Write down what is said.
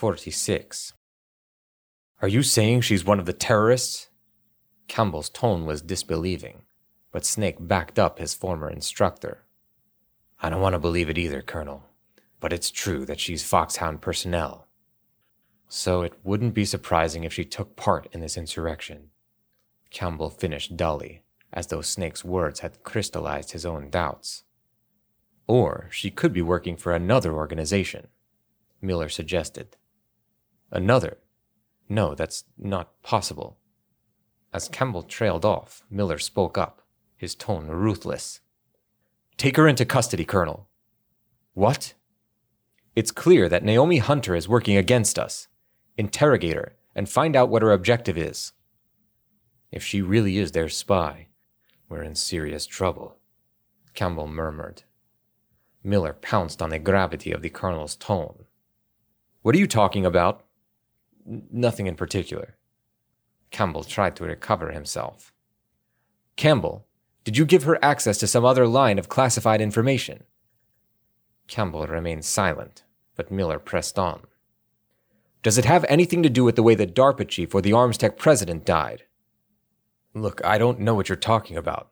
46. Are you saying she's one of the terrorists? Campbell's tone was disbelieving, but Snake backed up his former instructor. I don't want to believe it either, Colonel, but it's true that she's Foxhound personnel. So it wouldn't be surprising if she took part in this insurrection. Campbell finished dully, as though Snake's words had crystallized his own doubts. Or she could be working for another organization, Miller suggested. Another? No, that's not possible. As Campbell trailed off, Miller spoke up, his tone ruthless. Take her into custody, Colonel. What? It's clear that Naomi Hunter is working against us. Interrogate her and find out what her objective is. If she really is their spy, we're in serious trouble, Campbell murmured. Miller pounced on the gravity of the colonel's tone. What are you talking about? Nothing in particular. Campbell tried to recover himself. Campbell, did you give her access to some other line of classified information? Campbell remained silent, but Miller pressed on. Does it have anything to do with the way the DARPA chief or the ArmsTech president died? Look, I don't know what you're talking about,